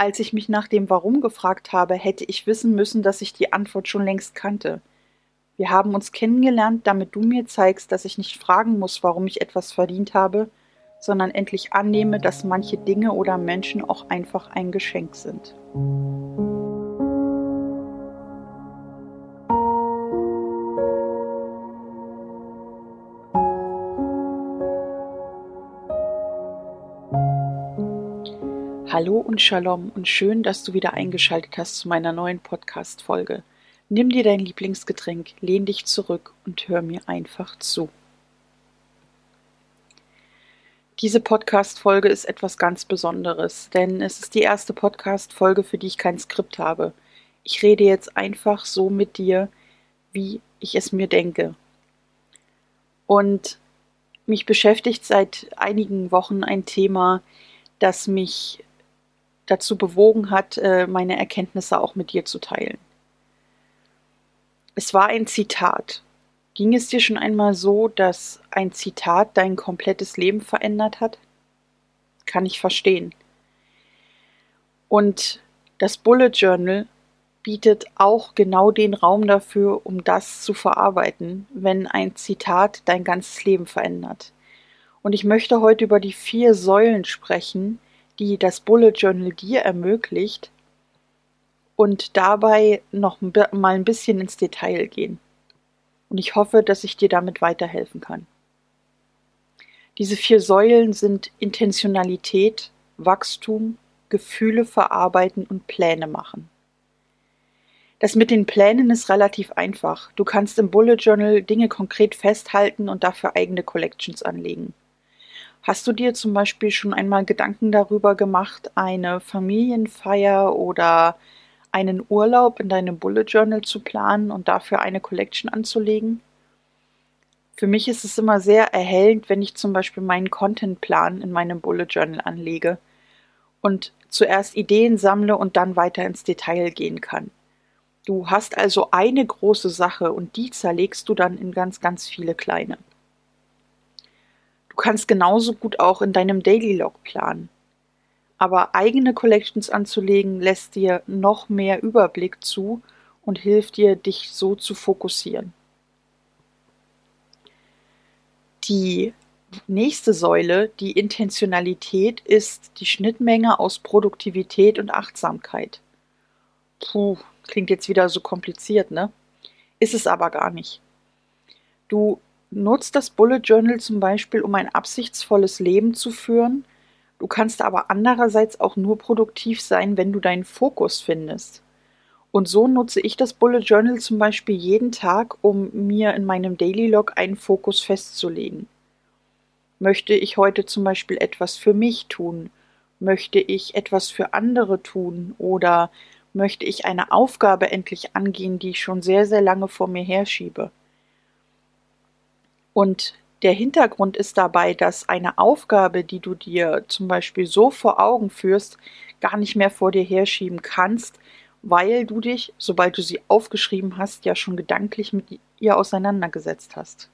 Als ich mich nach dem Warum gefragt habe, hätte ich wissen müssen, dass ich die Antwort schon längst kannte. Wir haben uns kennengelernt, damit du mir zeigst, dass ich nicht fragen muss, warum ich etwas verdient habe, sondern endlich annehme, dass manche Dinge oder Menschen auch einfach ein Geschenk sind. Hallo und Shalom und schön, dass du wieder eingeschaltet hast zu meiner neuen Podcast-Folge. Nimm dir dein Lieblingsgetränk, lehn dich zurück und hör mir einfach zu. Diese Podcast-Folge ist etwas ganz Besonderes, denn es ist die erste Podcast-Folge, für die ich kein Skript habe. Ich rede jetzt einfach so mit dir, wie ich es mir denke. Und mich beschäftigt seit einigen Wochen ein Thema, das mich dazu bewogen hat, äh, meine Erkenntnisse auch mit dir zu teilen. Es war ein Zitat. Ging es dir schon einmal so, dass ein Zitat dein komplettes Leben verändert hat? Kann ich verstehen. Und das Bullet Journal bietet auch genau den Raum dafür, um das zu verarbeiten, wenn ein Zitat dein ganzes Leben verändert. Und ich möchte heute über die vier Säulen sprechen, die das Bullet Journal dir ermöglicht und dabei noch mal ein bisschen ins Detail gehen. Und ich hoffe, dass ich dir damit weiterhelfen kann. Diese vier Säulen sind Intentionalität, Wachstum, Gefühle verarbeiten und Pläne machen. Das mit den Plänen ist relativ einfach. Du kannst im Bullet Journal Dinge konkret festhalten und dafür eigene Collections anlegen. Hast du dir zum Beispiel schon einmal Gedanken darüber gemacht, eine Familienfeier oder einen Urlaub in deinem Bullet Journal zu planen und dafür eine Collection anzulegen? Für mich ist es immer sehr erhellend, wenn ich zum Beispiel meinen Contentplan in meinem Bullet Journal anlege und zuerst Ideen sammle und dann weiter ins Detail gehen kann. Du hast also eine große Sache und die zerlegst du dann in ganz, ganz viele kleine kannst genauso gut auch in deinem Daily Log planen. Aber eigene Collections anzulegen lässt dir noch mehr Überblick zu und hilft dir, dich so zu fokussieren. Die nächste Säule, die Intentionalität, ist die Schnittmenge aus Produktivität und Achtsamkeit. Puh, klingt jetzt wieder so kompliziert, ne? Ist es aber gar nicht. Du Nutzt das Bullet Journal zum Beispiel, um ein absichtsvolles Leben zu führen. Du kannst aber andererseits auch nur produktiv sein, wenn du deinen Fokus findest. Und so nutze ich das Bullet Journal zum Beispiel jeden Tag, um mir in meinem Daily Log einen Fokus festzulegen. Möchte ich heute zum Beispiel etwas für mich tun? Möchte ich etwas für andere tun? Oder möchte ich eine Aufgabe endlich angehen, die ich schon sehr, sehr lange vor mir herschiebe? Und der Hintergrund ist dabei, dass eine Aufgabe, die du dir zum Beispiel so vor Augen führst, gar nicht mehr vor dir herschieben kannst, weil du dich, sobald du sie aufgeschrieben hast, ja schon gedanklich mit ihr auseinandergesetzt hast.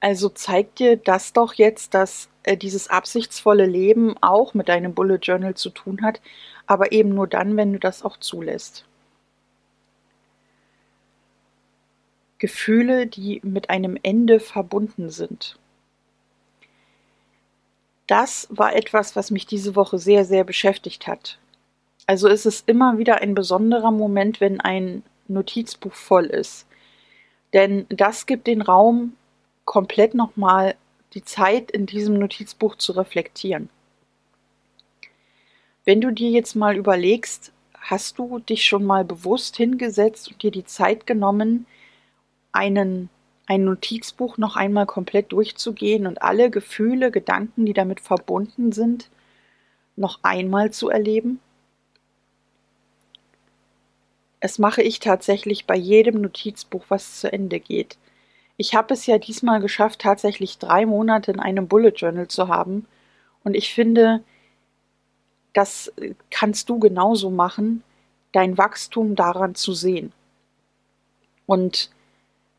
Also zeigt dir das doch jetzt, dass äh, dieses absichtsvolle Leben auch mit deinem Bullet Journal zu tun hat, aber eben nur dann, wenn du das auch zulässt. Gefühle, die mit einem Ende verbunden sind. Das war etwas, was mich diese Woche sehr, sehr beschäftigt hat. Also ist es immer wieder ein besonderer Moment, wenn ein Notizbuch voll ist. Denn das gibt den Raum, komplett nochmal die Zeit in diesem Notizbuch zu reflektieren. Wenn du dir jetzt mal überlegst, hast du dich schon mal bewusst hingesetzt und dir die Zeit genommen, einen, ein Notizbuch noch einmal komplett durchzugehen und alle Gefühle, Gedanken, die damit verbunden sind, noch einmal zu erleben? Es mache ich tatsächlich bei jedem Notizbuch, was zu Ende geht. Ich habe es ja diesmal geschafft, tatsächlich drei Monate in einem Bullet Journal zu haben. Und ich finde, das kannst du genauso machen, dein Wachstum daran zu sehen. Und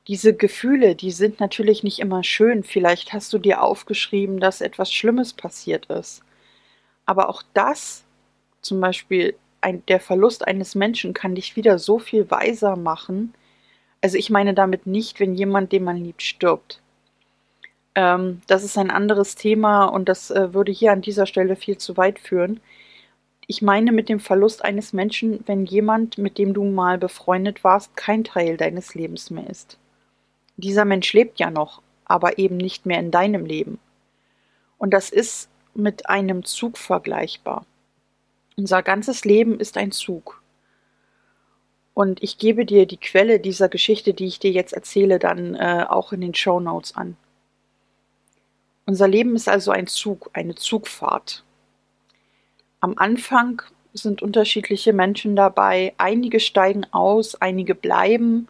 Diese Gefühle, die sind natürlich nicht immer schön. Vielleicht hast du dir aufgeschrieben, dass etwas Schlimmes passiert ist. Aber auch das, zum Beispiel ein, der Verlust eines Menschen, kann dich wieder so viel weiser machen. Also ich meine damit nicht, wenn jemand, den man liebt, stirbt. Ähm, das ist ein anderes Thema und das äh, würde hier an dieser Stelle viel zu weit führen. Ich meine mit dem Verlust eines Menschen, wenn jemand, mit dem du mal befreundet warst, kein Teil deines Lebens mehr ist. Dieser Mensch lebt ja noch, aber eben nicht mehr in deinem Leben. Und das ist mit einem Zug vergleichbar. Unser ganzes Leben ist ein Zug. Und ich gebe dir die Quelle dieser Geschichte, die ich dir jetzt erzähle, dann äh, auch in den Show Notes an. Unser Leben ist also ein Zug, eine Zugfahrt. Am Anfang sind unterschiedliche Menschen dabei. Einige steigen aus, einige bleiben.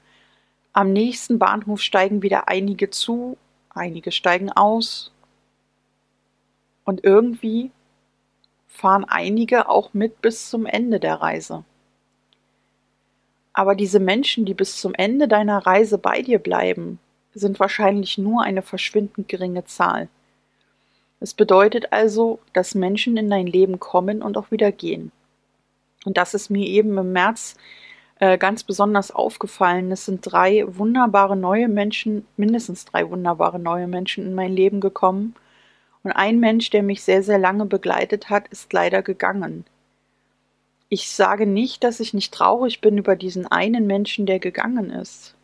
Am nächsten Bahnhof steigen wieder einige zu, einige steigen aus. Und irgendwie fahren einige auch mit bis zum Ende der Reise. Aber diese Menschen, die bis zum Ende deiner Reise bei dir bleiben, sind wahrscheinlich nur eine verschwindend geringe Zahl. Es bedeutet also, dass Menschen in dein Leben kommen und auch wieder gehen. Und das ist mir eben im März äh, ganz besonders aufgefallen. Es sind drei wunderbare neue Menschen, mindestens drei wunderbare neue Menschen in mein Leben gekommen. Und ein Mensch, der mich sehr, sehr lange begleitet hat, ist leider gegangen. Ich sage nicht, dass ich nicht traurig bin über diesen einen Menschen, der gegangen ist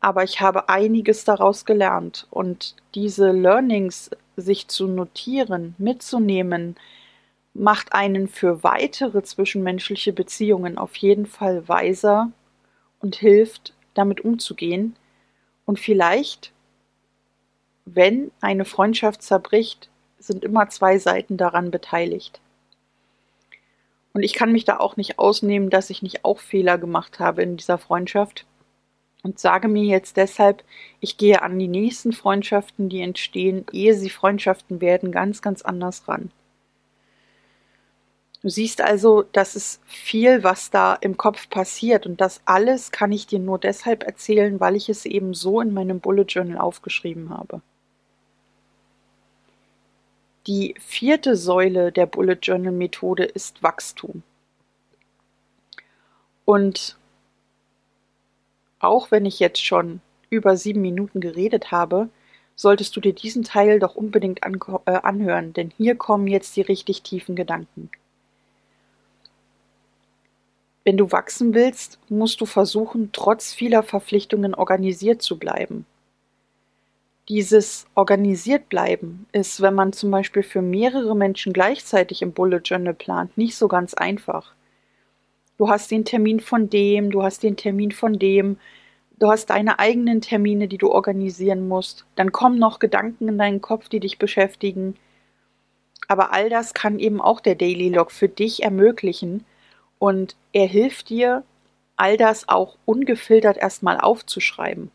aber ich habe einiges daraus gelernt und diese Learnings sich zu notieren, mitzunehmen, macht einen für weitere zwischenmenschliche Beziehungen auf jeden Fall weiser und hilft, damit umzugehen. Und vielleicht, wenn eine Freundschaft zerbricht, sind immer zwei Seiten daran beteiligt. Und ich kann mich da auch nicht ausnehmen, dass ich nicht auch Fehler gemacht habe in dieser Freundschaft und sage mir jetzt deshalb, ich gehe an die nächsten Freundschaften, die entstehen, ehe sie Freundschaften werden, ganz, ganz anders ran. Du siehst also, das ist viel, was da im Kopf passiert und das alles kann ich dir nur deshalb erzählen, weil ich es eben so in meinem Bullet Journal aufgeschrieben habe. Die vierte Säule der Bullet Journal Methode ist Wachstum. Und auch wenn ich jetzt schon über sieben Minuten geredet habe, solltest du dir diesen Teil doch unbedingt äh, anhören, denn hier kommen jetzt die richtig tiefen Gedanken. Wenn du wachsen willst, musst du versuchen, trotz vieler Verpflichtungen organisiert zu bleiben. Dieses organisiert bleiben ist, wenn man zum Beispiel für mehrere Menschen gleichzeitig im Bullet Journal plant, nicht so ganz einfach. Du hast den Termin von dem, du hast den Termin von dem, du hast deine eigenen Termine, die du organisieren musst. Dann kommen noch Gedanken in deinen Kopf, die dich beschäftigen. Aber all das kann eben auch der Daily Log für dich ermöglichen und er hilft dir, all das auch ungefiltert erstmal aufzuschreiben.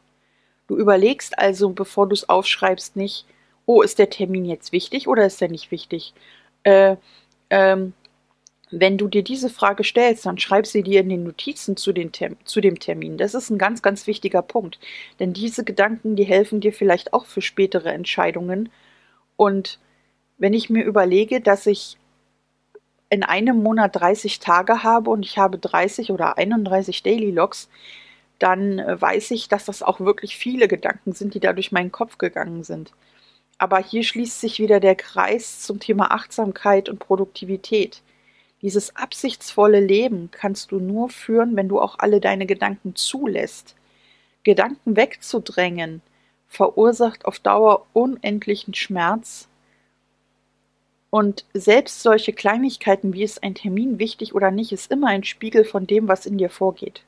Du überlegst also, bevor du es aufschreibst, nicht, oh, ist der Termin jetzt wichtig oder ist er nicht wichtig? Äh, ähm, wenn du dir diese Frage stellst, dann schreib sie dir in den Notizen zu, den zu, dem Termin. Das ist ein ganz, ganz wichtiger Punkt. Denn diese Gedanken, die helfen dir vielleicht auch für spätere Entscheidungen. Und wenn ich mir überlege, dass ich in einem Monat 30 Tage habe und ich habe 30 oder 31 Daily Logs, dann äh, weiß ich, dass das auch wirklich viele Gedanken sind, die da durch meinen Kopf gegangen sind. Aber hier schließt sich wieder der Kreis zum Thema Achtsamkeit und Produktivität. Dieses absichtsvolle Leben kannst du nur führen, wenn du auch alle deine Gedanken zulässt. Gedanken wegzudrängen verursacht auf Dauer unendlichen Schmerz. Und selbst solche Kleinigkeiten wie ist ein Termin wichtig oder nicht, ist immer ein Spiegel von dem, was in dir vorgeht.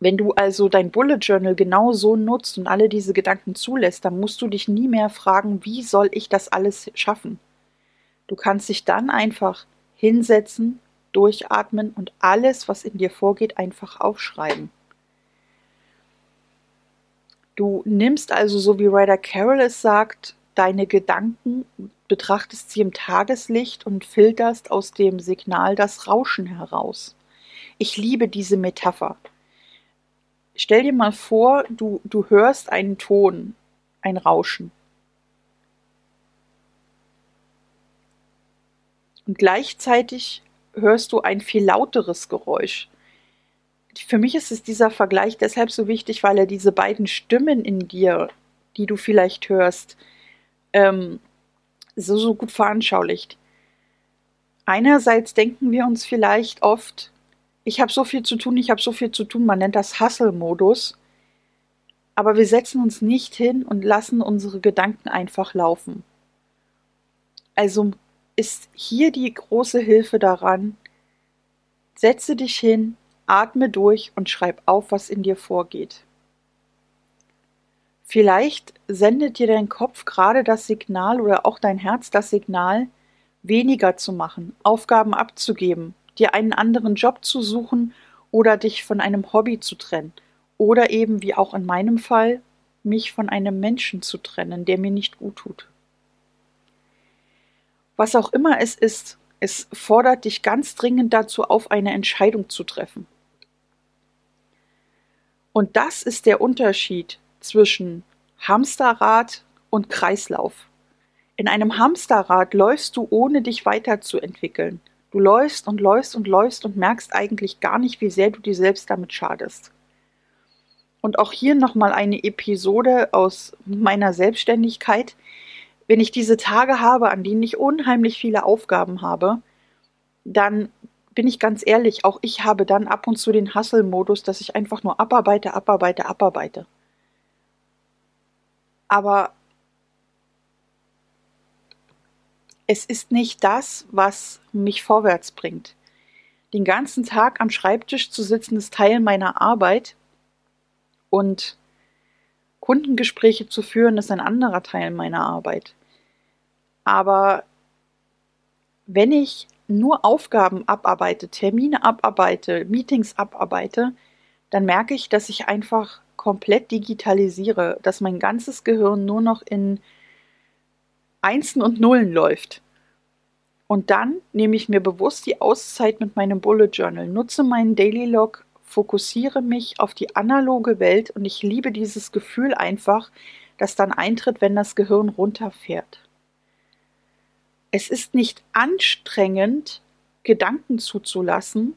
Wenn du also dein Bullet Journal genau so nutzt und alle diese Gedanken zulässt, dann musst du dich nie mehr fragen, wie soll ich das alles schaffen? Du kannst dich dann einfach hinsetzen, durchatmen und alles, was in dir vorgeht, einfach aufschreiben. Du nimmst also, so wie Ryder Carroll es sagt, deine Gedanken, betrachtest sie im Tageslicht und filterst aus dem Signal das Rauschen heraus. Ich liebe diese Metapher. Stell dir mal vor, du, du hörst einen Ton, ein Rauschen. Und gleichzeitig hörst du ein viel lauteres Geräusch. Für mich ist es dieser Vergleich deshalb so wichtig, weil er diese beiden Stimmen in dir, die du vielleicht hörst, ähm, so, so gut veranschaulicht. Einerseits denken wir uns vielleicht oft, ich habe so viel zu tun, ich habe so viel zu tun, man nennt das Hustle-Modus, aber wir setzen uns nicht hin und lassen unsere Gedanken einfach laufen. Also ist hier die große Hilfe daran, setze dich hin, atme durch und schreib auf, was in dir vorgeht. Vielleicht sendet dir dein Kopf gerade das Signal oder auch dein Herz das Signal, weniger zu machen, Aufgaben abzugeben, dir einen anderen Job zu suchen oder dich von einem Hobby zu trennen oder eben, wie auch in meinem Fall, mich von einem Menschen zu trennen, der mir nicht gut tut. Was auch immer es ist, es fordert dich ganz dringend dazu auf, eine Entscheidung zu treffen. Und das ist der Unterschied zwischen Hamsterrad und Kreislauf. In einem Hamsterrad läufst du, ohne dich weiterzuentwickeln. Du läufst und läufst und läufst und merkst eigentlich gar nicht, wie sehr du dir selbst damit schadest. Und auch hier nochmal eine Episode aus meiner Selbstständigkeit wenn ich diese Tage habe, an denen ich unheimlich viele Aufgaben habe, dann bin ich ganz ehrlich, auch ich habe dann ab und zu den Hustle-Modus, dass ich einfach nur abarbeite, abarbeite, abarbeite. Aber es ist nicht das, was mich vorwärts bringt. Den ganzen Tag am Schreibtisch zu sitzen, ist Teil meiner Arbeit und Kundengespräche zu führen, ist ein anderer Teil meiner Arbeit. Aber wenn ich nur Aufgaben abarbeite, Termine abarbeite, Meetings abarbeite, dann merke ich, dass ich einfach komplett digitalisiere, dass mein ganzes Gehirn nur noch in Einsen und Nullen läuft. Und dann nehme ich mir bewusst die Auszeit mit meinem Bullet Journal, nutze meinen Daily Log, fokussiere mich auf die analoge Welt und ich liebe dieses Gefühl einfach, das dann eintritt, wenn das Gehirn runterfährt es ist nicht anstrengend, Gedanken zuzulassen,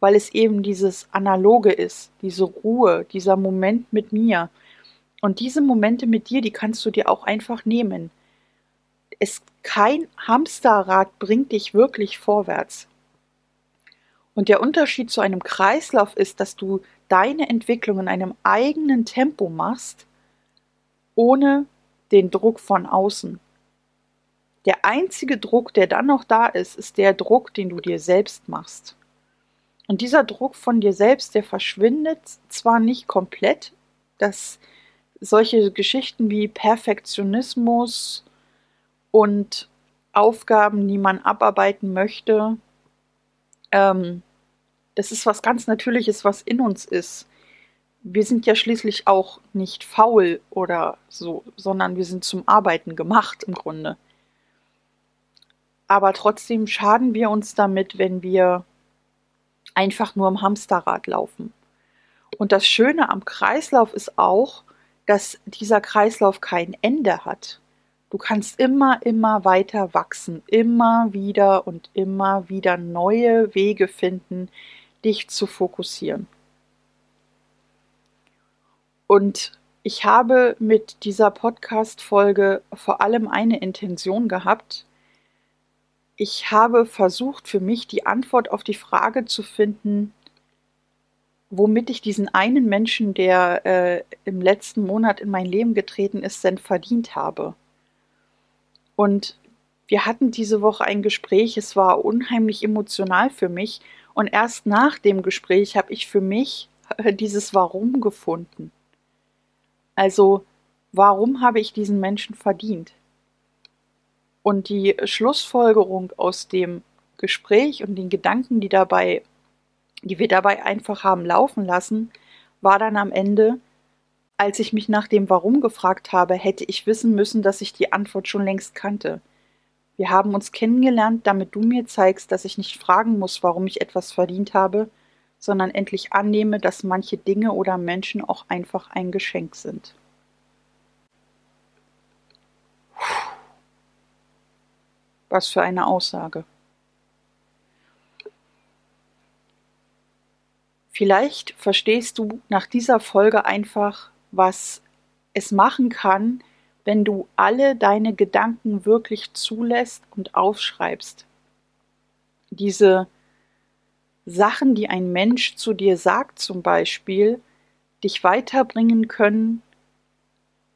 weil es eben dieses Analoge ist, diese Ruhe, dieser Moment mit mir. Und diese Momente mit dir, die kannst du dir auch einfach nehmen. Es kein Hamsterrad bringt dich wirklich vorwärts. Und der Unterschied zu einem Kreislauf ist, dass du deine Entwicklung in einem eigenen Tempo machst, ohne den Druck von außen. Der einzige Druck, der dann noch da ist, ist der Druck, den du dir selbst machst. Und dieser Druck von dir selbst, der verschwindet zwar nicht komplett, dass solche Geschichten wie Perfektionismus und Aufgaben, die man abarbeiten möchte, ähm, das ist was ganz Natürliches, was in uns ist. Wir sind ja schließlich auch nicht faul oder so, sondern wir sind zum Arbeiten gemacht im Grunde aber trotzdem schaden wir uns damit, wenn wir einfach nur im Hamsterrad laufen. Und das Schöne am Kreislauf ist auch, dass dieser Kreislauf kein Ende hat. Du kannst immer, immer weiter wachsen, immer wieder und immer wieder neue Wege finden, dich zu fokussieren. Und ich habe mit dieser Podcast-Folge vor allem eine Intention gehabt, ich habe versucht, für mich die Antwort auf die Frage zu finden, womit ich diesen einen Menschen, der äh, im letzten Monat in mein Leben getreten ist, denn verdient habe. Und wir hatten diese Woche ein Gespräch, es war unheimlich emotional für mich und erst nach dem Gespräch habe ich für mich dieses Warum gefunden. Also, warum habe ich diesen Menschen verdient? Und die Schlussfolgerung aus dem Gespräch und den Gedanken, die dabei, die wir dabei einfach haben laufen lassen, war dann am Ende, als ich mich nach dem Warum gefragt habe, hätte ich wissen müssen, dass ich die Antwort schon längst kannte. Wir haben uns kennengelernt, damit du mir zeigst, dass ich nicht fragen muss, warum ich etwas verdient habe, sondern endlich annehme, dass manche Dinge oder Menschen auch einfach ein Geschenk sind. Was für eine Aussage. Vielleicht verstehst du nach dieser Folge einfach, was es machen kann, wenn du alle deine Gedanken wirklich zulässt und aufschreibst. Diese Sachen, die ein Mensch zu dir sagt, zum Beispiel, dich weiterbringen können,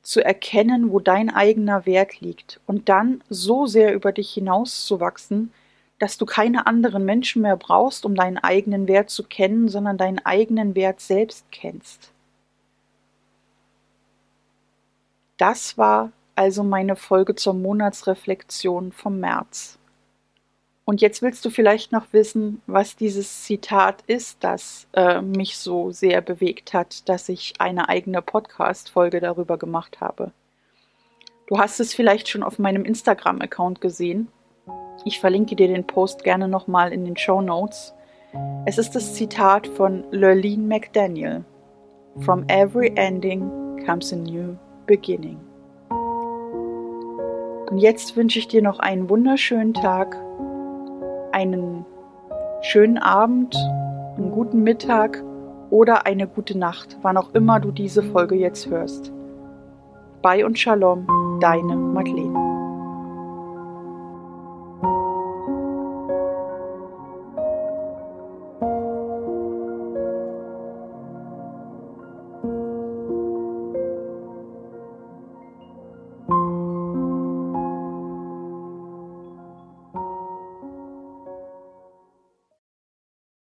zu erkennen, wo dein eigener Wert liegt und dann so sehr über dich hinauszuwachsen, dass du keine anderen Menschen mehr brauchst, um deinen eigenen Wert zu kennen, sondern deinen eigenen Wert selbst kennst. Das war also meine Folge zur Monatsreflexion vom März. Und jetzt willst du vielleicht noch wissen, was dieses Zitat ist, das äh, mich so sehr bewegt hat, dass ich eine eigene Podcast-Folge darüber gemacht habe. Du hast es vielleicht schon auf meinem Instagram-Account gesehen. Ich verlinke dir den Post gerne nochmal in den Show Notes. Es ist das Zitat von Lurleen McDaniel. From every ending comes a new beginning. Und jetzt wünsche ich dir noch einen wunderschönen Tag, einen schönen Abend, einen guten Mittag oder eine gute Nacht, wann auch immer du diese Folge jetzt hörst. Bye und Shalom, deine Madeleine.